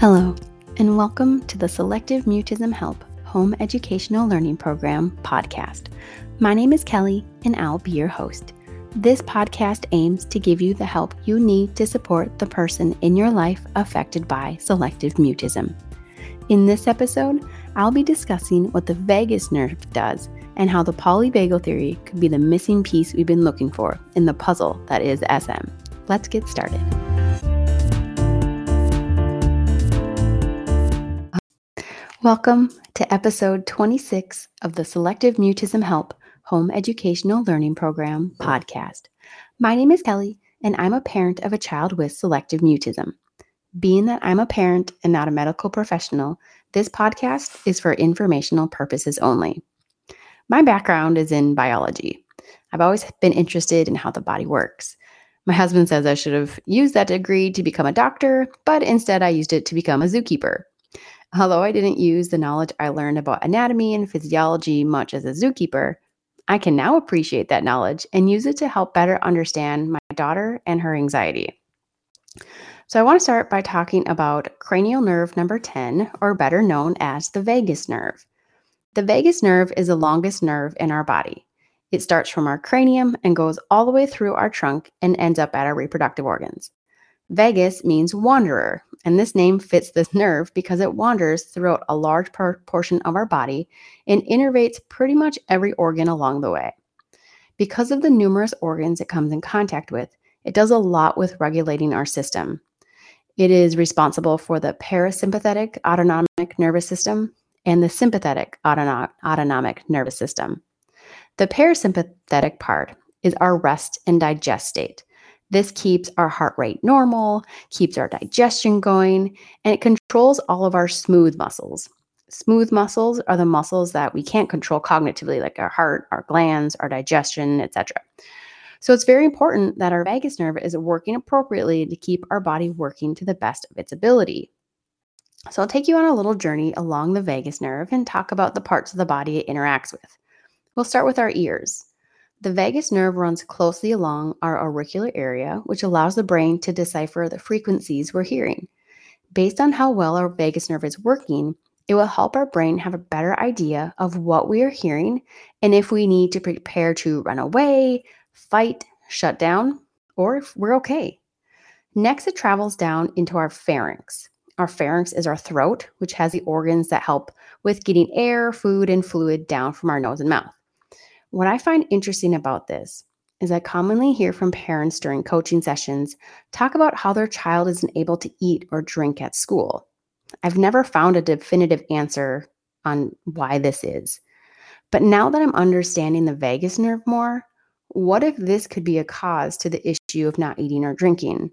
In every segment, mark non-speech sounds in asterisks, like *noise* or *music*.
Hello, and welcome to the Selective Mutism Help Home Educational Learning Program podcast. My name is Kelly, and I'll be your host. This podcast aims to give you the help you need to support the person in your life affected by selective mutism. In this episode, I'll be discussing what the vagus nerve does and how the polyvagal theory could be the missing piece we've been looking for in the puzzle that is SM. Let's get started. Welcome to episode 26 of the Selective Mutism Help Home Educational Learning Program podcast. My name is Kelly, and I'm a parent of a child with selective mutism. Being that I'm a parent and not a medical professional, this podcast is for informational purposes only. My background is in biology. I've always been interested in how the body works. My husband says I should have used that degree to become a doctor, but instead I used it to become a zookeeper. Although I didn't use the knowledge I learned about anatomy and physiology much as a zookeeper, I can now appreciate that knowledge and use it to help better understand my daughter and her anxiety. So, I want to start by talking about cranial nerve number 10, or better known as the vagus nerve. The vagus nerve is the longest nerve in our body. It starts from our cranium and goes all the way through our trunk and ends up at our reproductive organs. Vagus means wanderer, and this name fits this nerve because it wanders throughout a large portion of our body and innervates pretty much every organ along the way. Because of the numerous organs it comes in contact with, it does a lot with regulating our system. It is responsible for the parasympathetic autonomic nervous system and the sympathetic autonomic nervous system. The parasympathetic part is our rest and digest state. This keeps our heart rate normal, keeps our digestion going, and it controls all of our smooth muscles. Smooth muscles are the muscles that we can't control cognitively, like our heart, our glands, our digestion, etc. So it's very important that our vagus nerve is working appropriately to keep our body working to the best of its ability. So I'll take you on a little journey along the vagus nerve and talk about the parts of the body it interacts with. We'll start with our ears. The vagus nerve runs closely along our auricular area, which allows the brain to decipher the frequencies we're hearing. Based on how well our vagus nerve is working, it will help our brain have a better idea of what we are hearing and if we need to prepare to run away, fight, shut down, or if we're okay. Next, it travels down into our pharynx. Our pharynx is our throat, which has the organs that help with getting air, food, and fluid down from our nose and mouth. What I find interesting about this is I commonly hear from parents during coaching sessions talk about how their child isn't able to eat or drink at school. I've never found a definitive answer on why this is. But now that I'm understanding the vagus nerve more, what if this could be a cause to the issue of not eating or drinking?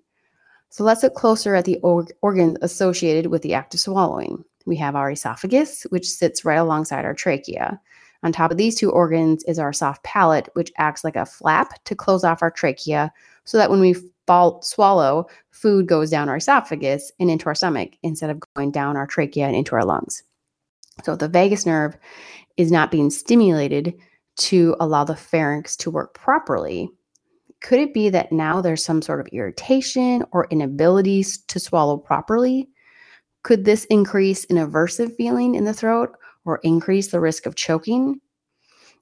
So let's look closer at the organs associated with the act of swallowing. We have our esophagus, which sits right alongside our trachea. On top of these two organs is our soft palate, which acts like a flap to close off our trachea so that when we fall, swallow, food goes down our esophagus and into our stomach instead of going down our trachea and into our lungs. So if the vagus nerve is not being stimulated to allow the pharynx to work properly. Could it be that now there's some sort of irritation or inability to swallow properly? Could this increase an aversive feeling in the throat or increase the risk of choking.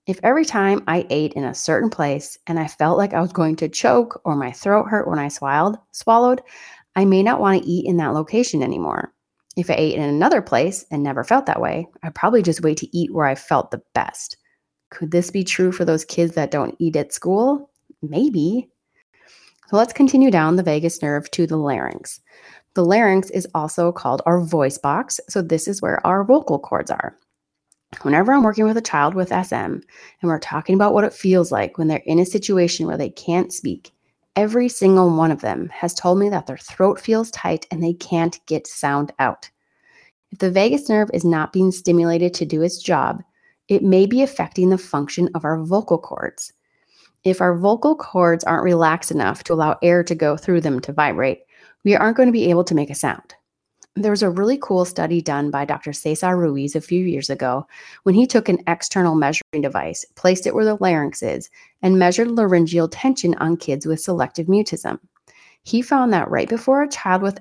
If every time I ate in a certain place and I felt like I was going to choke or my throat hurt when I swallowed, swallowed, I may not want to eat in that location anymore. If I ate in another place and never felt that way, I'd probably just wait to eat where I felt the best. Could this be true for those kids that don't eat at school? Maybe. So let's continue down the vagus nerve to the larynx. The larynx is also called our voice box, so this is where our vocal cords are. Whenever I'm working with a child with SM and we're talking about what it feels like when they're in a situation where they can't speak, every single one of them has told me that their throat feels tight and they can't get sound out. If the vagus nerve is not being stimulated to do its job, it may be affecting the function of our vocal cords. If our vocal cords aren't relaxed enough to allow air to go through them to vibrate, we aren't going to be able to make a sound. There was a really cool study done by Dr. Cesar Ruiz a few years ago when he took an external measuring device, placed it where the larynx is, and measured laryngeal tension on kids with selective mutism. He found that right before a child with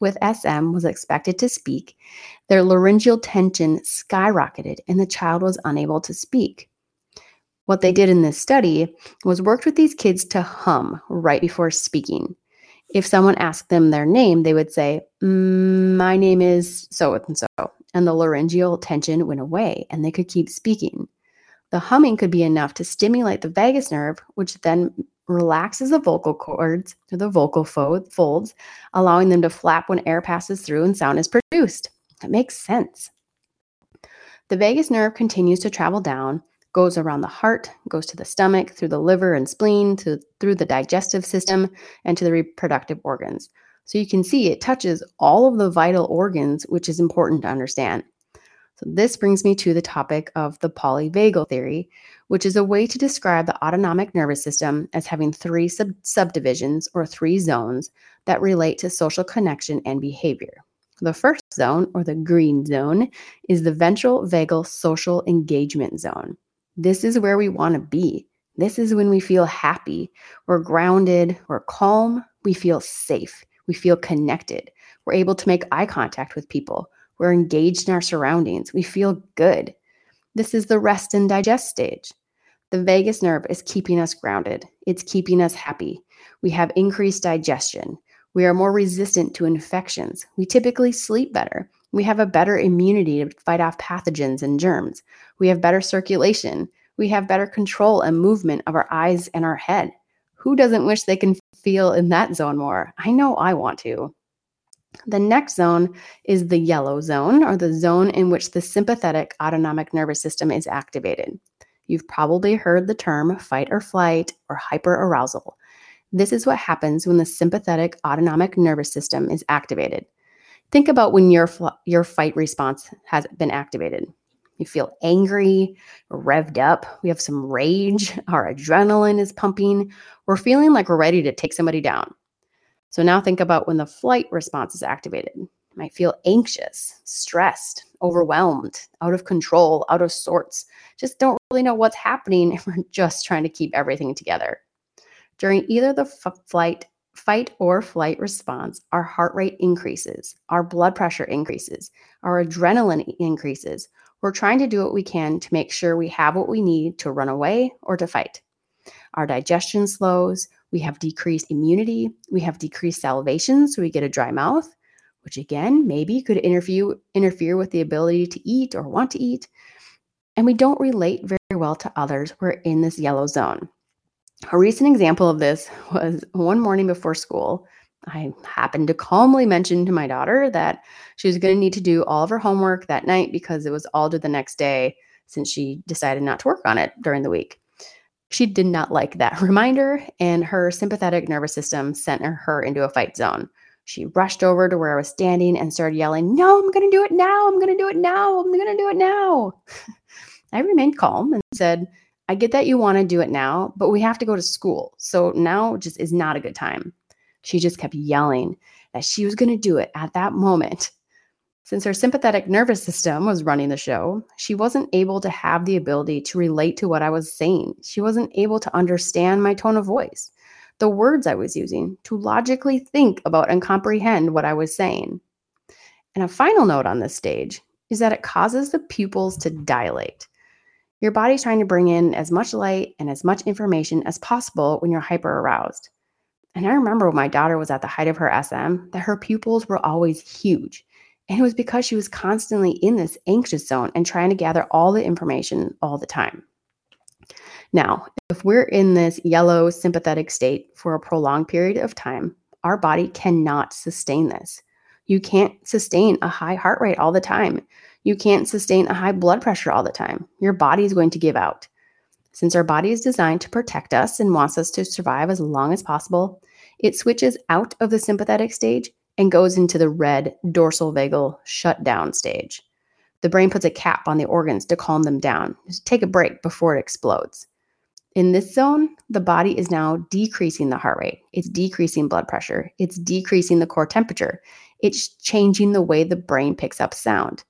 with SM was expected to speak, their laryngeal tension skyrocketed and the child was unable to speak. What they did in this study was worked with these kids to hum right before speaking. If someone asked them their name, they would say, mm, My name is so and so. And the laryngeal tension went away and they could keep speaking. The humming could be enough to stimulate the vagus nerve, which then relaxes the vocal cords or the vocal folds, allowing them to flap when air passes through and sound is produced. That makes sense. The vagus nerve continues to travel down, goes around the heart, goes to the stomach, through the liver and spleen, to, through the digestive system, and to the reproductive organs. So you can see it touches all of the vital organs, which is important to understand. So this brings me to the topic of the polyvagal theory, which is a way to describe the autonomic nervous system as having three sub- subdivisions or three zones that relate to social connection and behavior. The first zone, or the green zone, is the ventral vagal social engagement zone. This is where we want to be. This is when we feel happy, we're grounded, we're calm, we feel safe, we feel connected, we're able to make eye contact with people, we're engaged in our surroundings, we feel good. This is the rest and digest stage. The vagus nerve is keeping us grounded, it's keeping us happy. We have increased digestion. We are more resistant to infections. We typically sleep better. We have a better immunity to fight off pathogens and germs. We have better circulation. We have better control and movement of our eyes and our head. Who doesn't wish they can feel in that zone more? I know I want to. The next zone is the yellow zone, or the zone in which the sympathetic autonomic nervous system is activated. You've probably heard the term fight or flight or hyperarousal. This is what happens when the sympathetic autonomic nervous system is activated. Think about when your your fight response has been activated. You feel angry, revved up. We have some rage. *laughs* Our adrenaline is pumping. We're feeling like we're ready to take somebody down. So now think about when the flight response is activated. You might feel anxious, stressed, overwhelmed, out of control, out of sorts. Just don't really know what's happening *laughs* we're just trying to keep everything together. During either the f- flight, fight or flight response, our heart rate increases, our blood pressure increases, our adrenaline increases. We're trying to do what we can to make sure we have what we need to run away or to fight. Our digestion slows, we have decreased immunity. We have decreased salivation, so we get a dry mouth, which again, maybe could interfere, interfere with the ability to eat or want to eat. And we don't relate very well to others. We're in this yellow zone. A recent example of this was one morning before school. I happened to calmly mention to my daughter that she was going to need to do all of her homework that night because it was all due the next day since she decided not to work on it during the week. She did not like that *laughs* reminder, and her sympathetic nervous system sent her into a fight zone. She rushed over to where I was standing and started yelling, No, I'm going to do it now. I'm going to do it now. I'm going to do it now. *laughs* I remained calm and said, I get that you want to do it now, but we have to go to school. So now just is not a good time. She just kept yelling that she was going to do it at that moment. Since her sympathetic nervous system was running the show, she wasn't able to have the ability to relate to what I was saying. She wasn't able to understand my tone of voice, the words I was using, to logically think about and comprehend what I was saying. And a final note on this stage is that it causes the pupils to dilate. Your body's trying to bring in as much light and as much information as possible when you're hyper aroused. And I remember when my daughter was at the height of her SM that her pupils were always huge. And it was because she was constantly in this anxious zone and trying to gather all the information all the time. Now, if we're in this yellow sympathetic state for a prolonged period of time, our body cannot sustain this. You can't sustain a high heart rate all the time. You can't sustain a high blood pressure all the time. Your body is going to give out. Since our body is designed to protect us and wants us to survive as long as possible, it switches out of the sympathetic stage and goes into the red dorsal vagal shutdown stage. The brain puts a cap on the organs to calm them down, to take a break before it explodes. In this zone, the body is now decreasing the heart rate. It's decreasing blood pressure. It's decreasing the core temperature. It's changing the way the brain picks up sound.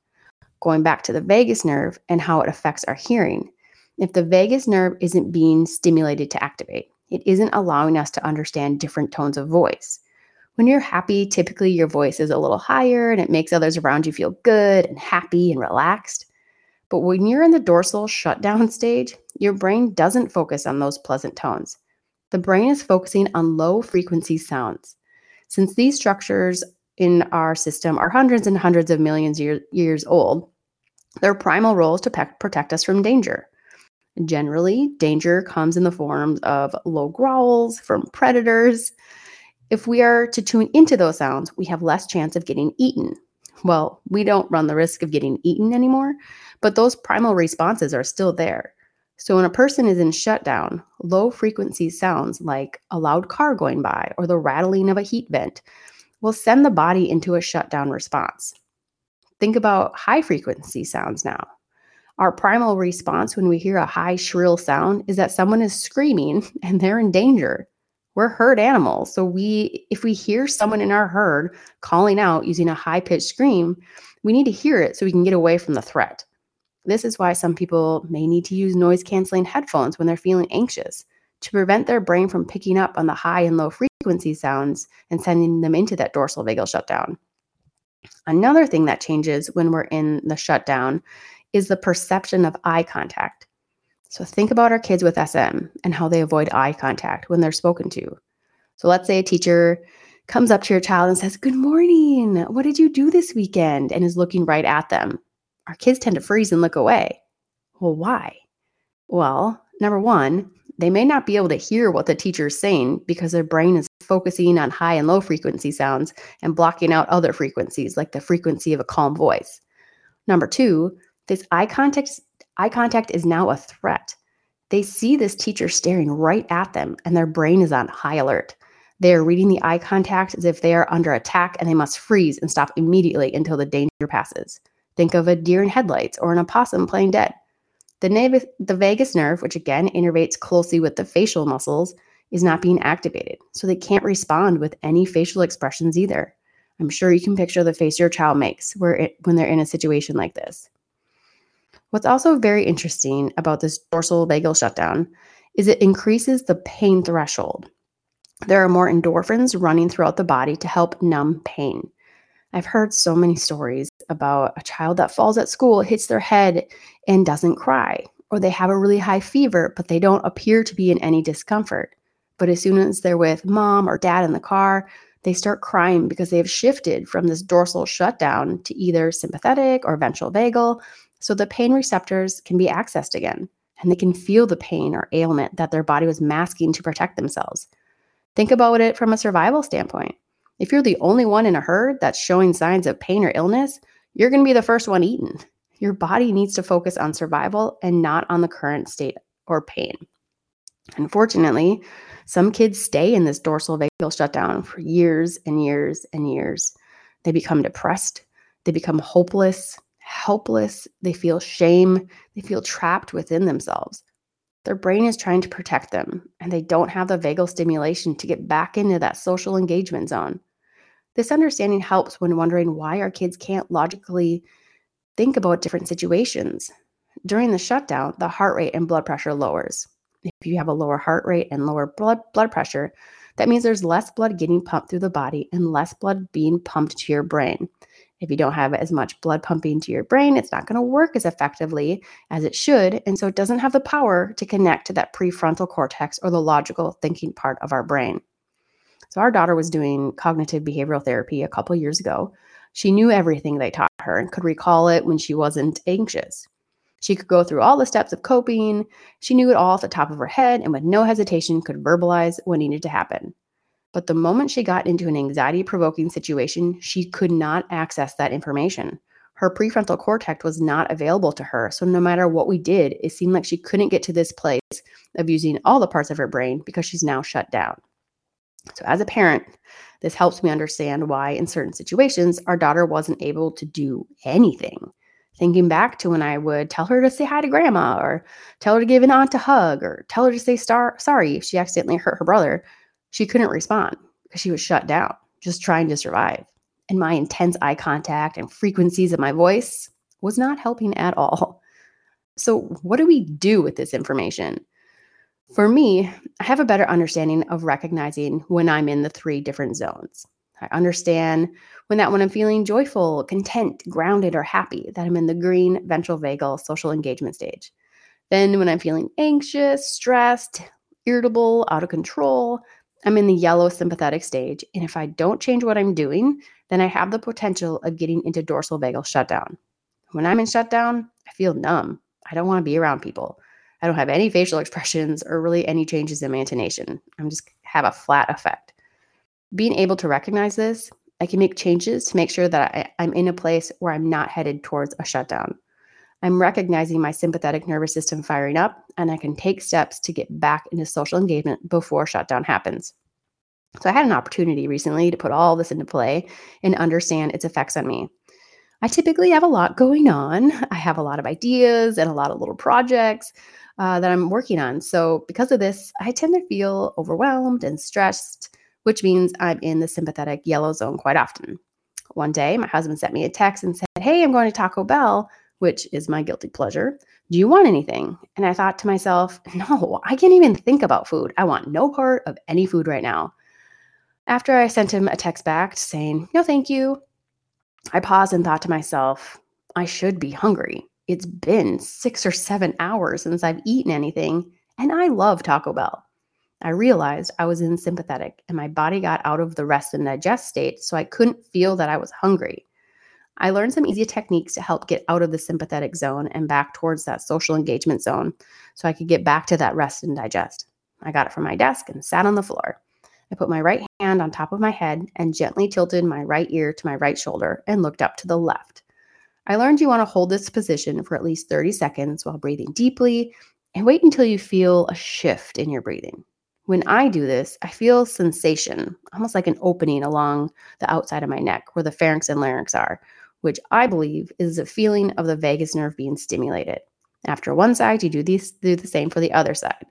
Going back to the vagus nerve and how it affects our hearing. If the vagus nerve isn't being stimulated to activate, it isn't allowing us to understand different tones of voice When you're happy, typically your voice is a little higher and it makes others around you feel good and happy and relaxed. But when you're in the dorsal shutdown *laughs* stage, your brain doesn't focus on those pleasant tones. The brain is focusing on low frequency sounds. Since these structures in our system are hundreds and hundreds of millions year, years old, their primal role is to pe- protect us from danger. Generally, danger comes in the form of low growls from predators. If we are to tune into those sounds, we have less chance of getting eaten. Well, we don't run the risk of getting eaten anymore, but those primal responses are still there. So when a person is in shutdown, low frequency sounds like a loud car going by or the rattling of a heat vent will send the body into a shutdown response. Think about high frequency sounds now. Our primal response when we hear a high, shrill sound is that someone is screaming *laughs* and they're in danger. We're herd animals. So we if we hear someone in our herd calling out using a high-pitched scream, we need to hear it so we can get away from the threat. This is why some people may need to use noise canceling headphones when they're feeling anxious to prevent their brain from picking up on the high and low frequency sounds and sending them into that dorsal vagal shutdown. Another thing that changes when we're in the shutdown is the perception of eye contact. So think about our kids with SM and how they avoid eye contact when they're spoken to. So let's say a teacher comes up to your child and says, Good morning. What did you do this weekend? and is looking right at them. Our kids tend to freeze and look away. Well, why? Well, number one, they may not be able to hear what the teacher is saying because their brain is focusing on high and low frequency sounds and blocking out other frequencies like the frequency of a calm voice. Number two, this eye contact eye contact is now a threat. They see this teacher staring right at them and their brain is on high alert. They are reading the eye contact as if they are under attack and they must freeze and stop immediately until the danger passes. Think of a deer in headlights or an opossum playing dead. The, nav- the vagus nerve, which again innervates closely with the facial muscles, is not being activated, so they can't respond with any facial expressions either. I'm sure you can picture the face your child makes where it, when they're in a situation like this. What's also very interesting about this dorsal vagal shutdown is it increases the pain threshold. There are more endorphins running throughout the body to help numb pain. I've heard so many stories about a child that falls at school, hits their head, and doesn't cry, or they have a really high fever, but they don't appear to be in any discomfort. But as soon as they're with mom or dad in the car, they start crying because they have shifted from this dorsal shutdown to either sympathetic or ventral vagal. So the pain receptors can be accessed again and they can feel the pain or ailment that their body was masking to protect themselves. Think about it from a survival standpoint. If you're the only one in a herd that's showing signs of pain or illness, you're going to be the first one eaten. Your body needs to focus on survival and not on the current state or pain. Unfortunately, some kids stay in this dorsal vagal shutdown for years and years and years. They become depressed, they become hopeless, helpless, they feel shame, they feel trapped within themselves. Their brain is trying to protect them, and they don't have the vagal stimulation to get back into that social engagement zone. This understanding helps when wondering why our kids can't logically think about different situations. During the shutdown, the heart rate and blood pressure lowers. If you have a lower heart rate and lower blood, blood pressure, that means there's less blood getting pumped through the body and less blood being pumped to your brain. If you don't have as much blood pumping to your brain, it's not going to work as effectively as it should. And so it doesn't have the power to connect to that prefrontal cortex or the logical thinking part of our brain. So our daughter was doing cognitive behavioral therapy a couple years ago. She knew everything they taught her and could recall it when she wasn't anxious. She could go through all the steps of coping. She knew it all off the top of her head and with no hesitation could verbalize what needed to happen. But the moment she got into an anxiety provoking situation, she could not access that information. Her prefrontal cortex was not available to her. So, no matter what we did, it seemed like she couldn't get to this place of using all the parts of her brain because she's now shut down. So, as a parent, this helps me understand why, in certain situations, our daughter wasn't able to do anything. Thinking back to when I would tell her to say hi to grandma, or tell her to give an aunt a hug, or tell her to say star- sorry if she accidentally hurt her brother, she couldn't respond because she was shut down, just trying to survive. And my intense eye contact and frequencies of my voice was not helping at all. So, what do we do with this information? For me, I have a better understanding of recognizing when I'm in the three different zones. I understand when that when I'm feeling joyful, content, grounded, or happy, that I'm in the green ventral vagal social engagement stage. Then when I'm feeling anxious, stressed, irritable, out of control, I'm in the yellow sympathetic stage. And if I don't change what I'm doing, then I have the potential of getting into dorsal vagal shutdown. When I'm in shutdown, I feel numb. I don't want to be around people. I don't have any facial *laughs* expressions or really any changes in my intonation. I'm just have a flat effect. Being able to recognize this, I can make changes to make sure that I, I'm in a place where I'm not headed towards a shutdown. I'm recognizing my sympathetic nervous system firing up, and I can take steps to get back into social engagement before shutdown happens. So, I had an opportunity recently to put all this into play and understand its effects on me. I typically have a lot going on. I have a lot of ideas and a lot of little projects uh, that I'm working on. So, because of this, I tend to feel overwhelmed and stressed, which means I'm in the sympathetic yellow zone quite often. One day, my husband sent me a text and said, Hey, I'm going to Taco Bell, which is my guilty pleasure. Do you want anything? And I thought to myself, *laughs* No, I can't even think about food. I want no part of any food right now. After I sent him a text back saying, No, thank you, I paused and thought to myself, I should be hungry. It's been six or seven hours since I've eaten anything, and I love Taco Bell. I realized I was in sympathetic and my body got out of the rest and digest state, so I couldn't feel that I was hungry. I learned some easy techniques to help get out of the sympathetic zone and back towards that social engagement zone so I could get back to that rest and digest. I got it from my desk and sat on the floor. I put my right hand on top of my head and gently tilted my right ear to my right shoulder and looked up to the left. I learned you want to hold this position for at least 30 seconds while breathing deeply and wait until you feel a shift in your breathing. When I do this, I feel sensation, almost like an opening along the outside of my neck where the pharynx and larynx are, which I believe is a feeling of the vagus nerve being stimulated. After one side, you do, these, do the same for the other side.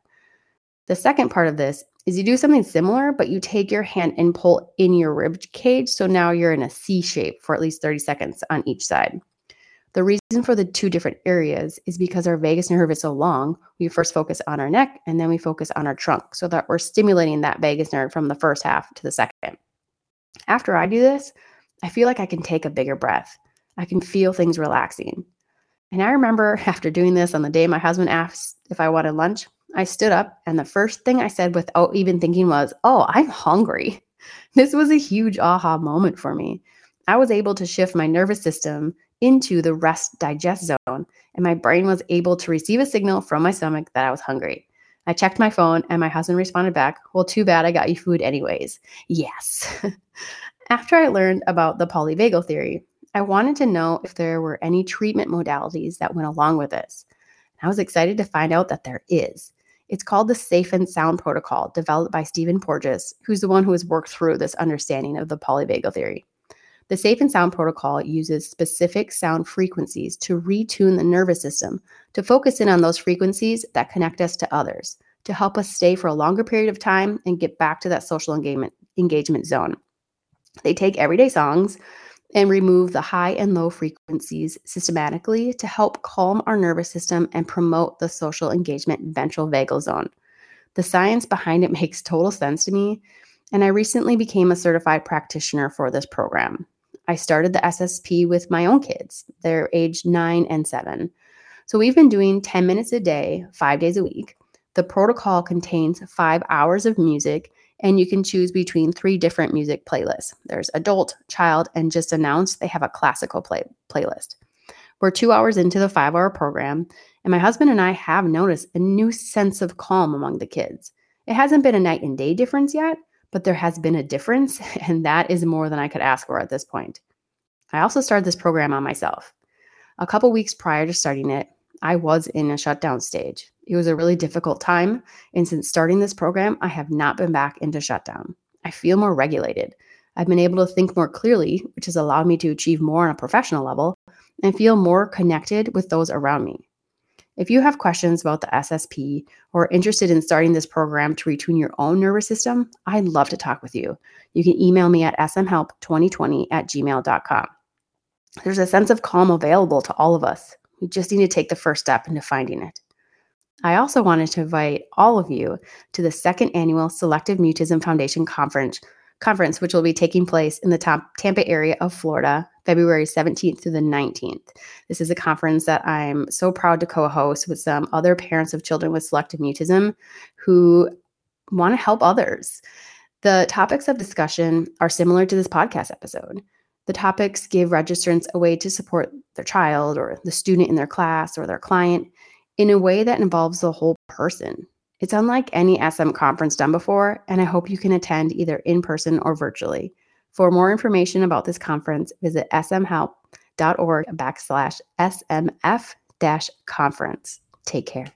The second part of this is you do something similar, but you take your hand and pull in your rib cage. So now you're in a C shape for at least 30 seconds on each side. The reason for the two different areas is because our vagus nerve is so long, we first focus on our neck and then we focus on our trunk so that we're stimulating that vagus nerve from the first half to the second. After I do this, I feel like I can take a bigger breath. I can feel things relaxing. And I remember *laughs* after doing this on the day my husband asked if I wanted lunch, I stood up, and the first thing I said without even thinking was, Oh, I'm hungry. *laughs* This was a huge aha moment for me. I was able to shift my nervous system into the rest digest zone, and my brain was able to receive a signal from my stomach that I was hungry. I checked my phone, and my husband responded back, Well, too bad I got you food anyways. Yes. *laughs* After I learned about the polyvagal theory, I wanted to know if there were any treatment modalities that went along with this. I was excited to find out that there is. It's called the Safe and Sound Protocol, developed by Stephen Porges, who's the one who has worked through this understanding of the polyvagal theory. The Safe and Sound Protocol uses specific sound frequencies to retune the nervous system to focus in on those frequencies that connect us to others, to help us stay for a longer period of time and get back to that social engagement, engagement zone. They take everyday songs, and remove the high and low frequencies systematically to help calm our nervous system and promote the social engagement ventral vagal zone. The science behind it *laughs* makes total sense to me, and I recently became a certified practitioner for this program. I started the SSP with my own kids. They're age nine and seven. So we've been doing 10 minutes a day, five days a week. The protocol contains five hours of music and you can choose between three different music playlists. There's adult, child, and just announced they have a classical play playlist. We're two hours into the five hour program, and my husband and I have noticed a new sense of calm among the kids. It hasn't been a night and day difference yet, but there has been a difference, *laughs* and that is more than I could ask for at this point. I also started this program on myself. A couple weeks prior to starting it, I was in a shutdown stage. It was a really difficult time. And since starting this program, I have not been back into shutdown. I feel more regulated. I've been able to think more clearly, which has allowed me to achieve more on a professional level and feel more connected with those around me. If you have questions about the SSP or interested in starting this program to retune your own nervous system, I'd love to talk with you. You can email me at smhelp2020 at gmail.com. There's a sense of calm available to all of us. We just need to take the first step into finding it. I also wanted to invite all of you to the second annual Selective Mutism Foundation Conference conference, which will be taking place in the Tampa area of Florida, February 17th through the 19th. This is a conference that I'm so proud to co host with some other parents of children with selective mutism who want to help others. The topics of discussion are similar to this podcast episode. The topics give registrants a way to support their child or the student in their class or their client in a way that involves the whole person. It's unlike any SM conference done before, and I hope you can attend either in person or virtually. For more information about this conference, visit smhelp.org backslash smf dash conference. Take care.